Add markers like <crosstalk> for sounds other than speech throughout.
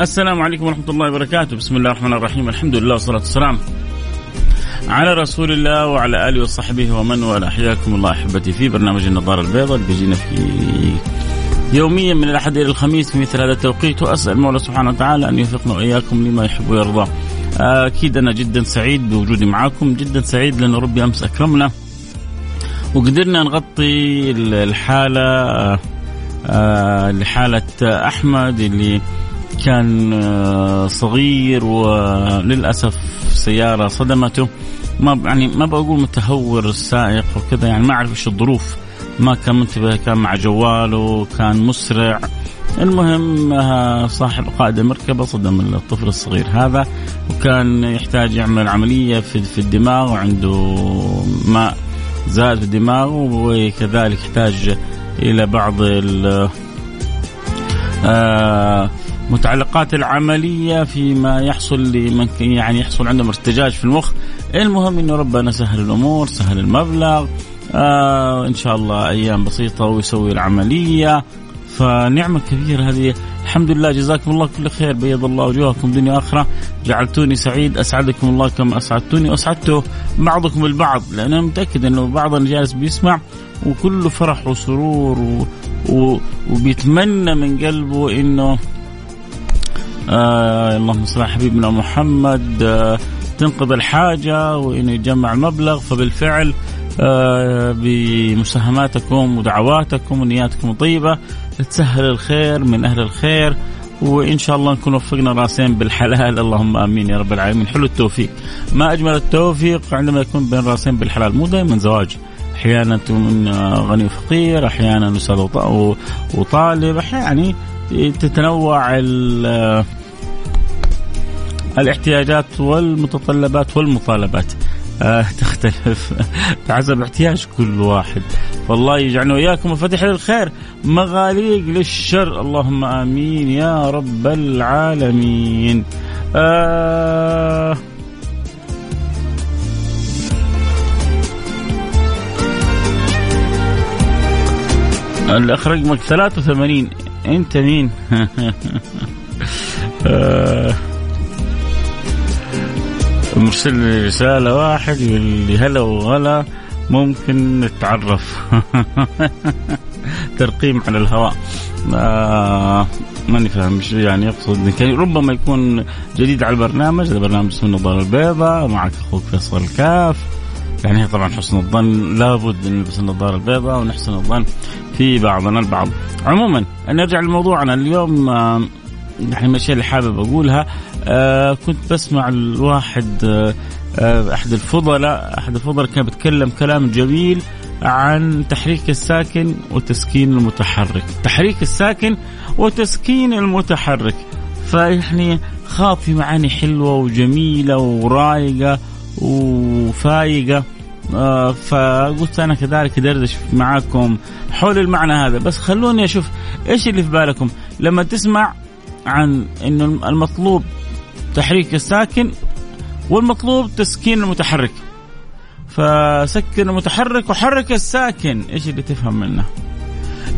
السلام عليكم ورحمة الله وبركاته. بسم الله الرحمن الرحيم. الحمد لله والصلاة والسلام على رسول الله وعلى آله وصحبه ومن والاه. حياكم الله أحبتي في برنامج النظارة البيضاء. اللي بيجينا في يوميا من الأحد إلى الخميس في مثل هذا التوقيت. وأسأل المولى سبحانه وتعالى أن يوفقنا وإياكم لما يحب ويرضى. أكيد أنا جدا سعيد بوجودي معاكم. جدا سعيد لأن ربي أمس أكرمنا وقدرنا نغطي الحالة آه، لحالة أحمد اللي كان آه، صغير وللأسف سيارة صدمته. ما يعني ما بقول متهور السائق وكذا يعني ما أعرف إيش الظروف. ما كان منتبه كان مع جواله كان مسرع. المهم آه، صاحب قائد المركبة صدم الطفل الصغير هذا وكان يحتاج يعمل عملية في, الدماغ وعنده ماء زاد في الدماغ وكذلك يحتاج إلى بعض ال آه متعلقات العملية فيما يحصل لمن يعني يحصل عندهم ارتجاج في المخ. المهم إنه ربنا سهل الأمور سهل المبلغ آه إن شاء الله أيام بسيطة ويسوي العملية. فنعمة كبيرة هذه. الحمد لله جزاكم الله كل خير بيض الله وجوهكم دنيا اخره جعلتوني سعيد أسعدكم الله كما أسعدتوني وأسعدته بعضكم البعض لأن أنا متأكد إنه بعضنا جالس بيسمع وكله فرح وسرور و... و... وبيتمنى من قلبه إنه آه اللهم صل على حبيبنا محمد. آه تنقذ الحاجة وإنه يجمع المبلغ فبالفعل آه بمساهماتكم ودعواتكم ونياتكم الطيبة تسهل الخير من أهل الخير وإن شاء الله نكون وفقنا راسين بالحلال. <laughs> اللهم آمين يا رب العالمين. حلو التوفيق. ما أجمل التوفيق عندما يكون بين راسين بالحلال. مو دائما زواج. أحيانا تكون غني وفقير أحيانا أستاذ وطالب. يعني تتنوع الاحتياجات والمتطلبات والمطالبات. آه <laughs> تختلف. حسب احتياج كل واحد. والله يجعلنا وإياكم مفاتيح للخير. مغاليق للشر. اللهم آمين يا رب العالمين. آه الأخ رقمك 83 انت مين؟ آه مرسل لي رسالة واحد يقول لي هلا وغلا ممكن نتعرف. <laughs> ترقيم على الهواء. آه ماني فاهم إيش يعني يقصد. ربما يكون جديد على البرنامج هذا برنامج النظارة البيضاء معك أخوك فيصل الكاف يعني طبعا حسن الظن لابد إن نلبس النظاره البيضاء ونحسن الظن في بعضنا البعض. عموما نرجع لموضوعنا اليوم يعني من الأشياء اللي حابب أقولها. آه كنت بسمع الواحد آه, آه، أحد الفضلاء أحد الفضلاء كان بيتكلم كلام جميل عن تحريك الساكن وتسكين المتحرك. تحريك الساكن وتسكين المتحرك. فيعني خاض في معاني حلوة وجميلة ورايقة. وفايقة. آه فقلت أنا كذلك دردش معاكم حول المعنى هذا. بس خلوني أشوف إيش اللي في بالكم. لما تسمع عن إنه المطلوب تحريك الساكن والمطلوب تسكين المتحرك. فسكن المتحرك وحرك الساكن. إيش اللي تفهم منه؟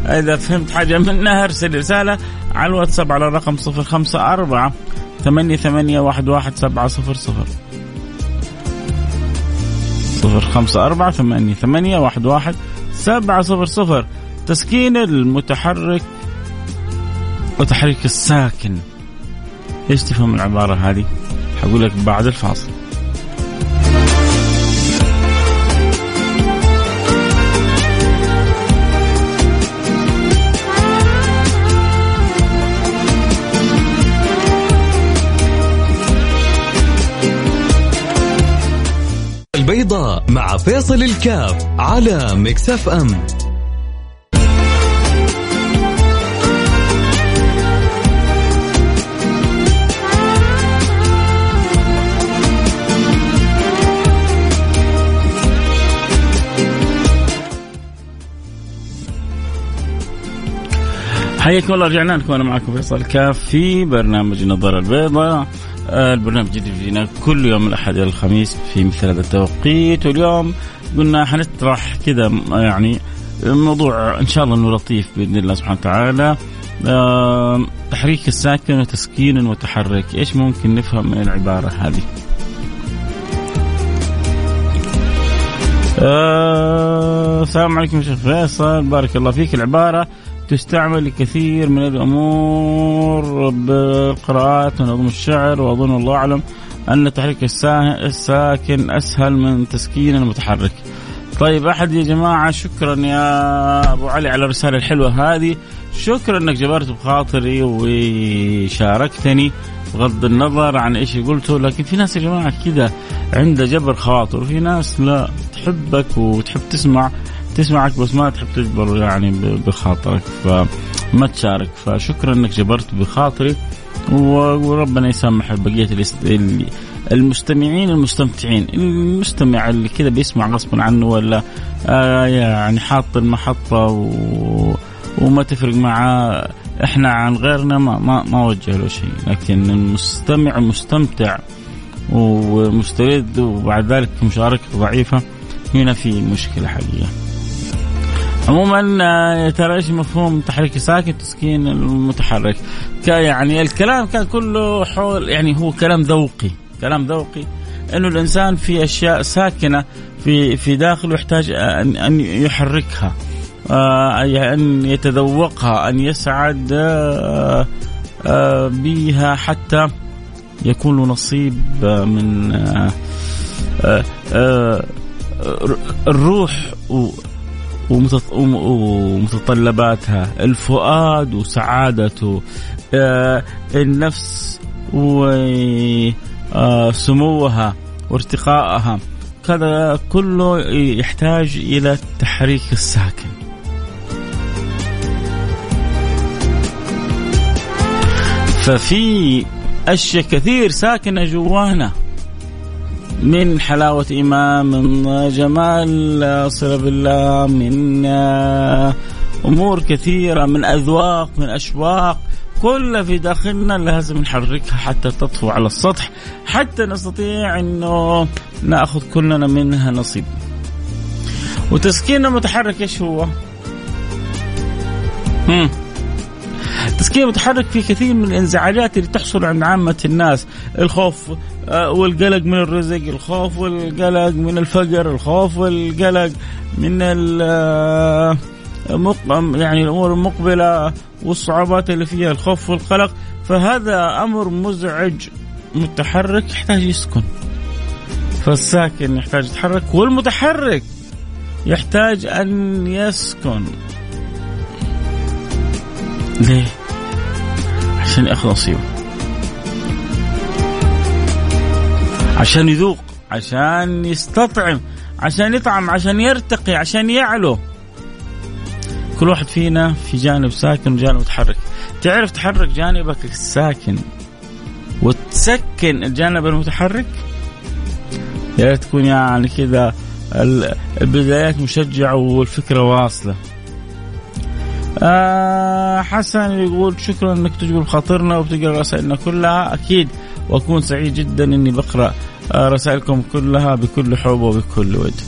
إذا فهمت حاجة منها أرسل رسالة على الواتساب على الرقم 054 ثمانية ثمانية واحد واحد سبعة صفر خمسة أربعة ثمانية ثمانية واحد واحد سبعة صفر صفر. تسكين المتحرك وتحريك الساكن. إيش تفهم العبارة هذه؟ حقول لك بعد الفاصل. مع فيصل الكاف على مكسف أم حياكم الله رجعنا لكم. أنا معكم فيصل كاف في برنامج النظاره البيضاء. البرنامج جديد فينا كل يوم الأحد إلى الخميس في مثل هذا التوقيت واليوم قلنا حنطرح كذا يعني موضوع إن شاء الله إنه لطيف بإذن الله سبحانه وتعالى. تحريك الساكن وتسكين وتحرك إيش ممكن نفهم من العبارة هذه؟ آه، السلام عليكم شيخ فيصل بارك الله فيك. العبارة تستعمل لكثير من الأمور بالقراءات ونظم الشعر وأظن الله أعلم أن تحريك الساكن أسهل من تسكين المتحرك. طيب أحد يا جماعة شكرا يا أبو علي على الرسالة الحلوة هذه شكرا إنك جبرت بخاطري وشاركتني بغض النظر عن إيش قلته لكن في ناس يا جماعة كذا عنده جبر خواطر وفي ناس لا تحبك وتحب تسمع تسمعك بس ما تحب تجبر يعني بخاطرك فما تشارك. فشكرا إنك جبرت بخاطري وربنا يسامح بقية المستمعين المستمتعين المستمع اللي كذا بيسمع غصبا عنه ولا آه يعني حاط المحطة وما تفرق معاه إحنا عن غيرنا ما ما, ما وجه له شيء. لكن المستمع مستمتع ومسترد وبعد ذلك مشاركته ضعيفة هنا في مشكلة حقيقية. عموما آه، ترى إيش مفهوم تحريك ساكن تسكين المتحرك؟ يعني الكلام كان كله حول يعني هو كلام ذوقي كلام ذوقي إنه الإنسان في أشياء ساكنة في في داخله يحتاج أن أن يحركها آه، أن يتذوقها أن يسعد آه، بها حتى يكون له نصيب من الروح ومتطلباتها. الفؤاد وسعادته. آه، النفس وسموها وارتقائها كذا كله يحتاج إلى التحريك الساكن. ففي أشياء كثير ساكنة جوانا. من حلاوة إيمان من جمال صلة بالله من أمور كثيرة من أذواق من أشواق كلها في داخلنا لازم نحركها حتى تطفو على السطح حتى نستطيع إنه نأخذ كلنا منها نصيب. وتسكين المتحرك إيش هو؟ هم. التسكين المتحرك في كثير من الإنزعاجات اللي تحصل عند عامة الناس الخوف والقلق من الرزق الخوف والقلق من الفقر الخوف والقلق من آه، يعني الأمور المقبلة والصعوبات اللي فيها الخوف والقلق. فهذا أمر مزعج متحرك يحتاج يسكن. فالساكن يحتاج يتحرك والمتحرك يحتاج أن يسكن. ليه؟ عشان ياخذ نصيبه. عشان يذوق. عشان يستطعم. عشان يطعم. عشان يرتقي. عشان يعلو. كل واحد فينا في جانب ساكن وجانب متحرك. تعرف تحرك جانبك الساكن وتسكن الجانب المتحرك؟ يا ريت تكون يعني كذا البدايات مشجعة والفكرة واصلة. آه حسن يقول شكرا إنك تجبر بخاطرنا وبتقرأ رسائلنا كلها. أكيد وأكون سعيد جدا إني بقرأ آه رسائلكم كلها بكل حب وبكل ود.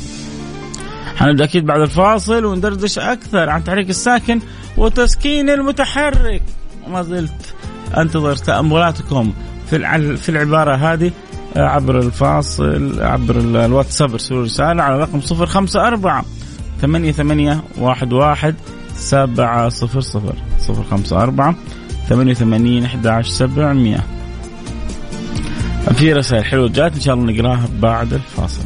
حنبدأ أكيد بعد الفاصل وندردش أكثر عن تحريك الساكن وتسكين المتحرك. ما زلت أنتظر تأملاتكم في في العبارة هذه آه، عبر الفاصل عبر الواتساب ارسلوا رسالة على رقم 054 ثمانية ثمانية واحد واحد سبعة صفر صفر صفر خمسة أربعة ثمانية وثمانين أحد عشر سبعمية في رسائل حلوة جات إن شاء الله نقرأها بعد الفاصل.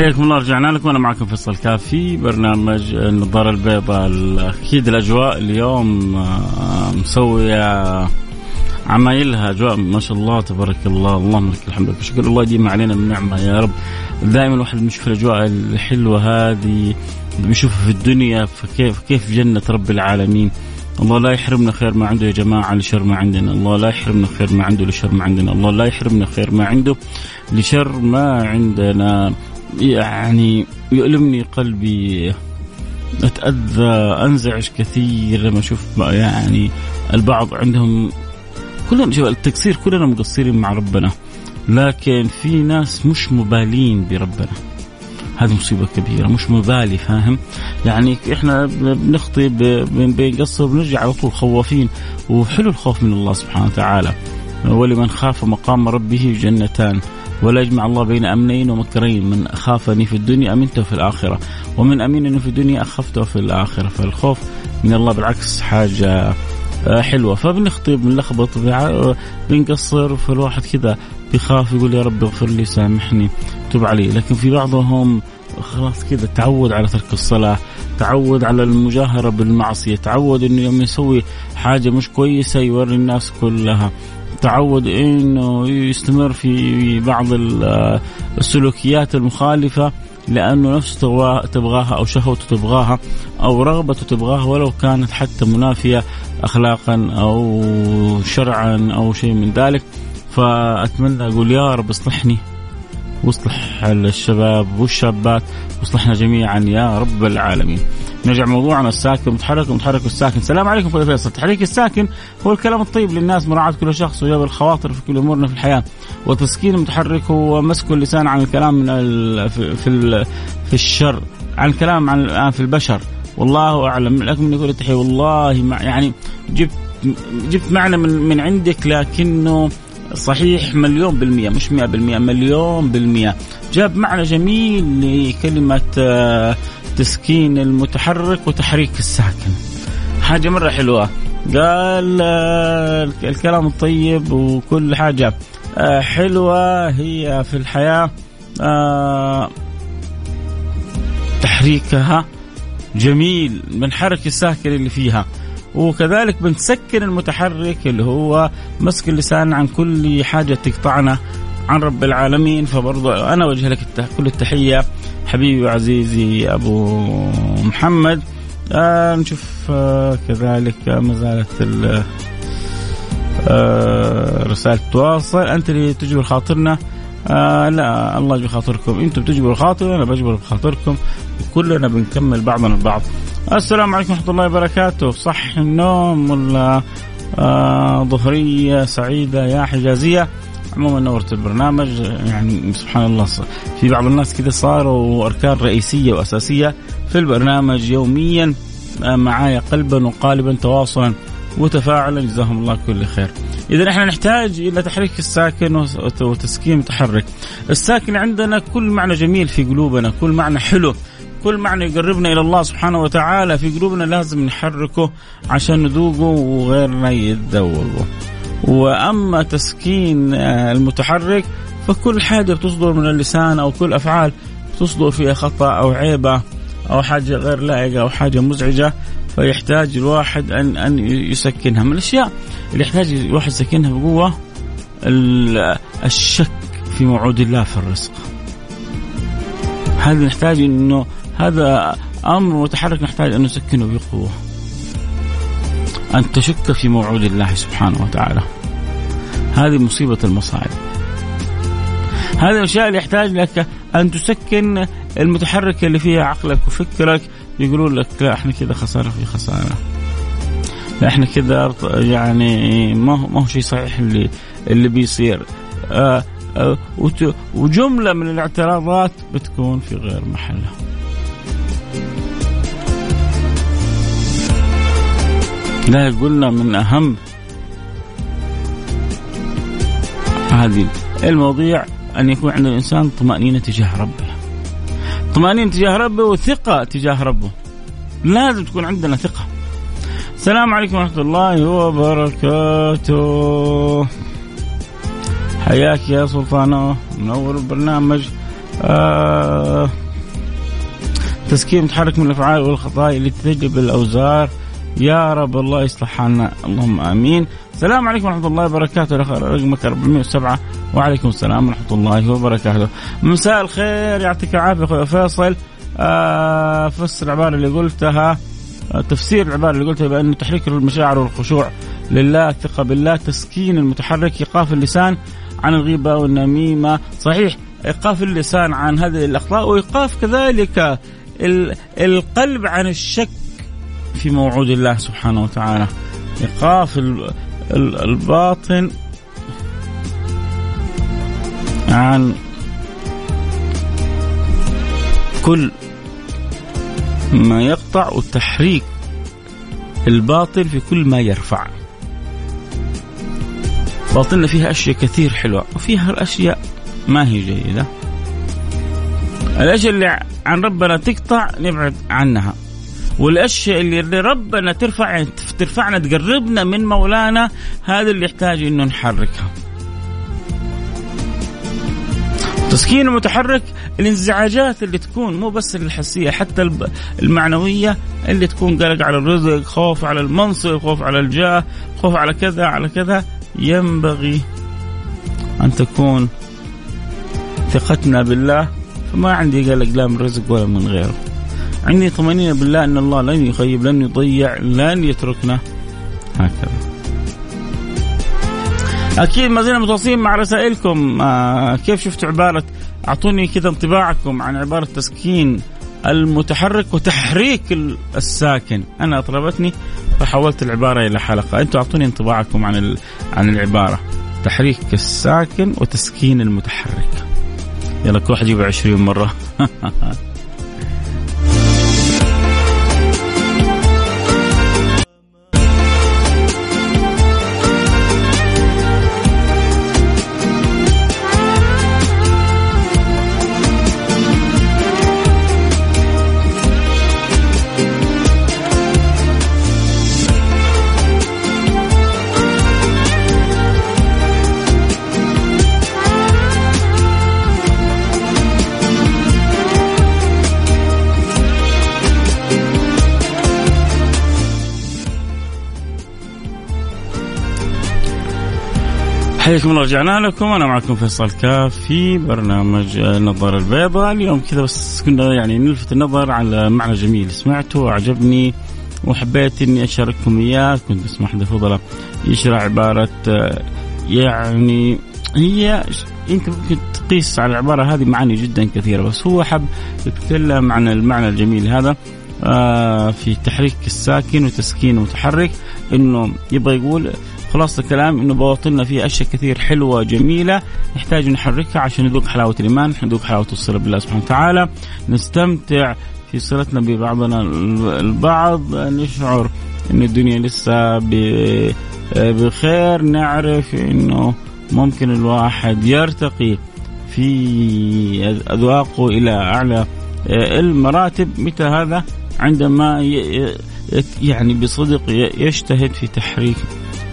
حياكم الله رجعنا لكم. وأنا معكم فيصل كافي برنامج النظارة البيضاء أكيد الأجواء اليوم آه، مسوية عمايلها. أجواء ما شاء الله تبارك الله. اللهم لك الحمد والشكر الله يديم علينا من نعمه يا رب. دائما الواحد بيشوف الأجواء الحلوة هذه بنشوفها في الدنيا فكيف كيف جنة رب العالمين. الله لا يحرمنا خير ما عنده يا جماعة لشر ما عندنا. الله لا يحرمنا خير ما عنده لشر ما عندنا. الله لا يحرمنا خير ما عنده لشر ما عندنا. يعني يؤلمني قلبي أتأذى أنزعج كثير لما أشوف يعني البعض عندهم كلنا شوف التقصير كلنا مقصرين مع ربنا لكن في ناس مش مبالين بربنا. هذه مصيبة كبيرة مش مبالي فاهم؟ يعني إحنا بنخطي بنقصر بنرجع على طول خوافين وحلو الخوف من الله سبحانه وتعالى. ولمن خاف مقام ربه جنتان. ولا يجمع الله بين أمنين ومكرين. من خافني في الدنيا امنته في الآخرة. ومن امين في الدنيا اخفته في الآخرة. فالخوف من الله بالعكس حاجة آه، حلوة. فبنخطي بنلخبط بنقصر. فالواحد كذا بيخاف يقول يا رب اغفر لي سامحني تب علي. لكن في بعضهم خلاص كذا تعود على ترك الصلاة تعود على المجاهرة بالمعصية تعود إنه يوم يسوي حاجة مش كويسة يوري الناس كلها. تعود إنه يستمر في بعض السلوكيات المخالفة لأنه نفسه تبغاها أو شهوته تبغاها أو رغبته تبغاها ولو كانت حتى منافية اخلاقا أو شرعا أو شيء من ذلك. فأتمنى أقول يا رب اصلحني. واصلح الشباب والشابات واصلحنا جميعا يا رب العالمين. نرجع موضوعنا الساكن المتحرك المتحرك والساكن. السلام عليكم كل فيصل التحريك الساكن هو الكلام الطيب للناس مراعاة كل شخص وجاب الخواطر في كل أمورنا في الحياة. وتسكين المتحرك هو مسك اللسان عن الكلام من في في, في الشر عن الكلام عن في البشر. والله أعلم لكم من يقول التحية. والله يعني جبت جبت معنى من من عندك لكنه صحيح مليون بالمية مش مئة بالمية مليون بالمية. جاب معنى جميل لكلمة آه، تسكين المتحرك وتحريك الساكن. حاجة مرة حلوة. قال آه، الكلام الطيب وكل حاجة. آه، حلوة هي في الحياة. تحريكها جميل بنحرك الساكن اللي فيها. وكذلك بنسكن المتحرك اللي هو مسك اللسان عن كل حاجة تقطعنا عن رب العالمين. فبرضه أنا أوجه لك كل التحية حبيبي وعزيزي أبو محمد. آه نشوف آه كذلك ما زالت آه رسالة تواصل أنت اللي تجبر خاطرنا؟ آه لا الله يجبر خاطركم. أنتم بتجبروا خاطر أنا بجبر خاطركم كلنا بنكمل بعضنا البعض. السلام عليكم ورحمة الله وبركاته صح النوم ولا آه ظهرية سعيدة يا حجازية عموما نورت البرنامج يعني سبحان الله في بعض الناس كذا صاروا أركان رئيسية وأساسية في البرنامج يوميا آه، معايا قلبا وقالبا تواصلا وتفاعلا جزاهم الله كل خير. اذا إحنا نحتاج إلى تحريك الساكن وتسكين متحرك. الساكن عندنا كل معنى جميل في قلوبنا، كل معنى حلو كل معنى يقربنا إلى الله سبحانه وتعالى في قلوبنا لازم نحركه عشان نذوقه وغيرنا يتذوقه. وأما تسكين آه، المتحرك فكل حاجة بتصدر من اللسان أو كل أفعال تصدر فيها خطأ أو عيبة أو حاجة غير لائقة أو حاجة مزعجة فيحتاج الواحد أن أن يسكنها من الأشياء اللي يحتاج الواحد يسكنها بقوة الشك في موعود الله في الرزق. هذا نحتاج إنه هذا أمر متحرك نحتاج أن نسكنه بقوة. أن تشك في موعود الله سبحانه وتعالى. هذه مصيبة المصائب. هذه الأشياء اللي يحتاج لك أن تسكن المتحرك اللي فيها عقلك وفكرك يقولون لك لا إحنا كذا خساره في خسارة. لا إحنا كذا يعني ما هو ما هو شيء صحيح اللي اللي بيصير. آه آه وجملة من الاعتراضات بتكون في غير محلها. لا قلنا من أهم هذه المواضيع أن يكون عند الإنسان طمأنينة تجاه ربه. طمأنينة تجاه ربه وثقة تجاه ربه. لازم تكون عندنا ثقة. السلام عليكم ورحمة الله وبركاته. حياك يا سلطانة منور البرنامج آه تزكية متحرك من الأفعال والخطايا اللي تجلب الأوزار يا رب الله يصلح حالنا. اللهم آمين. السلام عليكم ورحمة الله وبركاته. رقمك 407 وعليكم السلام ورحمة الله وبركاته. مساء الخير. يعطيك العافية أخوي فيصل. آه فسر العبارة اللي قلتها. آه تفسير العبارة اللي قلتها بانه تحريك المشاعر والخشوع لله الثقة بالله تسكين المتحرك إيقاف اللسان عن الغيبة والنميمة. صحيح إيقاف اللسان عن هذه الأخطاء وإيقاف كذلك القلب عن الشك في موعود الله سبحانه وتعالى. إيقاف الباطن عن كل ما يقطع وتحريك الباطل في كل ما يرفع. باطننا فيها أشياء كثير حلوة وفيها الأشياء ما هي جيدة. الأشياء اللي عن ربنا تقطع نبعد عنها. والأشياء اللي ربنا ترفع ترفعنا تقربنا من مولانا هذا اللي يحتاج إنه نحركها. تسكين المتحرك الانزعاجات اللي تكون مو بس الحسية حتى المعنوية اللي تكون قلق على الرزق، خوف على المنصب، خوف على الجاه، خوف على كذا على كذا ينبغي أن تكون ثقتنا بالله فما عندي قلق لا من رزق ولا من غيره. عندي طمأنينة بالله أن الله لن يخيب لن يضيع لن يتركنا. هكذا. أكيد ما زلنا متواصلين مع رسائلكم. آه كيف شفتوا عبارة؟ أعطوني كذا انطباعكم عن عبارة تسكين المتحرك وتحريك الساكن. أنا أطربتني فحولت العبارة إلى حلقة. أنتم أعطوني انطباعكم عن عن العبارة. تحريك الساكن وتسكين المتحرك. يلا كل واحد يجيب 20 مرة. <laughs> حياكم الله رجعنا لكم. أنا معكم فيصل كاف في برنامج النظاره البيضاء اليوم كذا بس كنا يعني نلفت النظر على معنى جميل سمعته وعجبني وحبيت إني أشارككم إياه. كنت اسمع احد الفضلاء يشرح عبارة يعني هي انت ممكن تقيس على العبارة هذه معاني جدا كثيرة بس هو حب يتكلم عن المعنى الجميل هذا آه في تحريك الساكن وتسكين المتحرك إنه يبغى يقول خلاصة الكلام إنه بواطننا فيه أشياء كثير حلوة جميلة نحتاج نحركها عشان نذوق حلاوة الإيمان، نذوق حلاوة الصلة بالله سبحانه وتعالى، نستمتع في صلتنا ببعضنا البعض، نشعر إن الدنيا لسه بخير، نعرف إنه ممكن الواحد يرتقي في أذواقه إلى أعلى المراتب. متى هذا؟ عندما يعني بصدق يجتهد في تحريك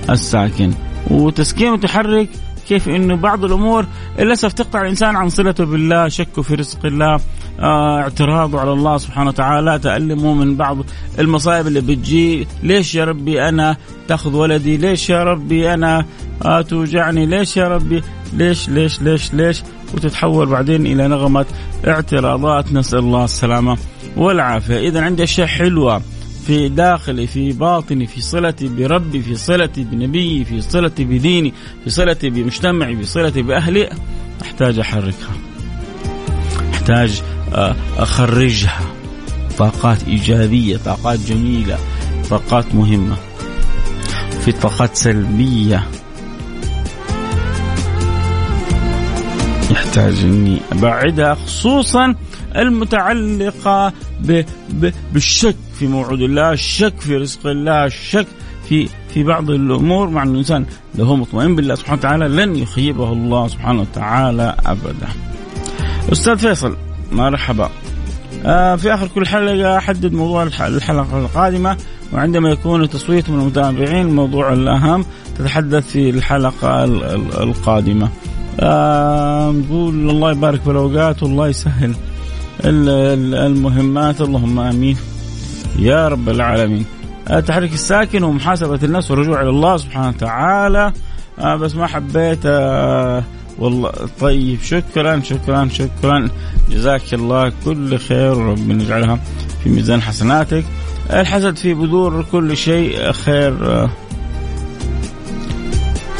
الساكن وتسكين متحرك كيف إنه بعض الأمور للأسف تقطع الإنسان عن صلته بالله، شكه في رزق الله، آه اعتراضه على الله سبحانه وتعالى، تألمه من بعض المصائب اللي بتجي، ليش يا ربي أنا تأخذ ولدي؟ ليش يا ربي أنا آه توجعني؟ ليش يا ربي؟ ليش ليش ليش ليش؟ وتتحول بعدين إلى نغمة اعتراضات نسأل الله السلامة والعافية، اذا عندي أشياء حلوة في داخلي في باطني في صلتي بربي في صلتي بنبيي في صلتي بديني في صلتي بمجتمعي في صلتي بأهلي أحتاج أحركها. أحتاج آه، أخرجها. طاقات إيجابية طاقات جميلة طاقات مهمة. في طاقات سلبية. يحتاج إني أبعدها خصوصا المتعلقة ب ب بالشك. في موعود الله، الشك في رزق الله، الشك في في بعض الأمور مع الإنسان لو هو مطمئن بالله سبحانه وتعالى لن يخيبه الله سبحانه وتعالى أبدا. أستاذ فيصل مرحبا. آه في آخر كل حلقة أحدد موضوع الحلقة القادمة وعندما يكون تصويت من المتابعين الموضوع الأهم تتحدث في الحلقة القادمة. آه نقول الله يبارك في الأوقات والله يسهل المهمات اللهم آمين يا رب العالمين. تحريك الساكن ومحاسبة النفس والرجوع إلى الله سبحانه وتعالى. آه بس ما حبيت آه والله طيب شكرا شكرا شكرا. جزاك الله كل خير وربنا يجعلها في ميزان حسناتك. الحسد في بذور كل شيء خير آه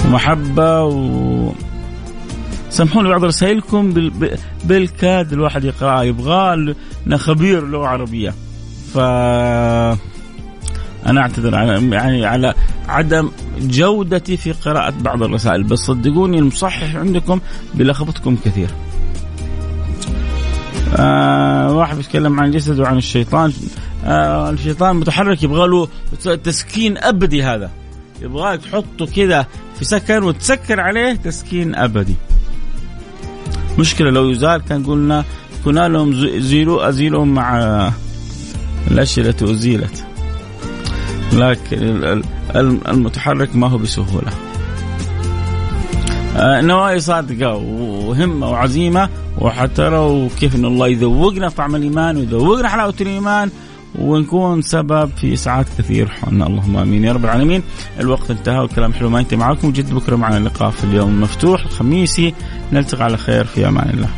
ومحبة و. سامحوني بعض رسائلكم بالكاد الواحد يقرأها يبغى خبير لغة عربية. ف أنا أعتذر على يعني على عدم جودتي في قراءة بعض الرسائل بس صدقوني المصحح عندكم بيلخبطكم كثير. آه واحد بيتكلم عن الجسد وعن الشيطان آه الشيطان متحرك يبغى له تسكين أبدي هذا يبغاك تحطه كذا في سكن وتسكر عليه تسكين أبدي. مشكلة لو يزال كان قلنا كنا لهم زيلوا أزيلهم مع الاشياء التي أزيلت. لكن المتحرك ما هو بسهولة. آه، نوايا صادقة وهمة وعزيمة وحتروا كيف أن الله يذوقنا طعم الإيمان ويذوقنا حلاوة الإيمان ونكون سبب في إسعاد كثير. حولنا اللهم آمين. يا رب العالمين الوقت انتهى والكلام حلو ما ينتهي معكم جد بكرة معنا اللقاء في اليوم المفتوح الخميسي. نلتقي على خير في أمان الله.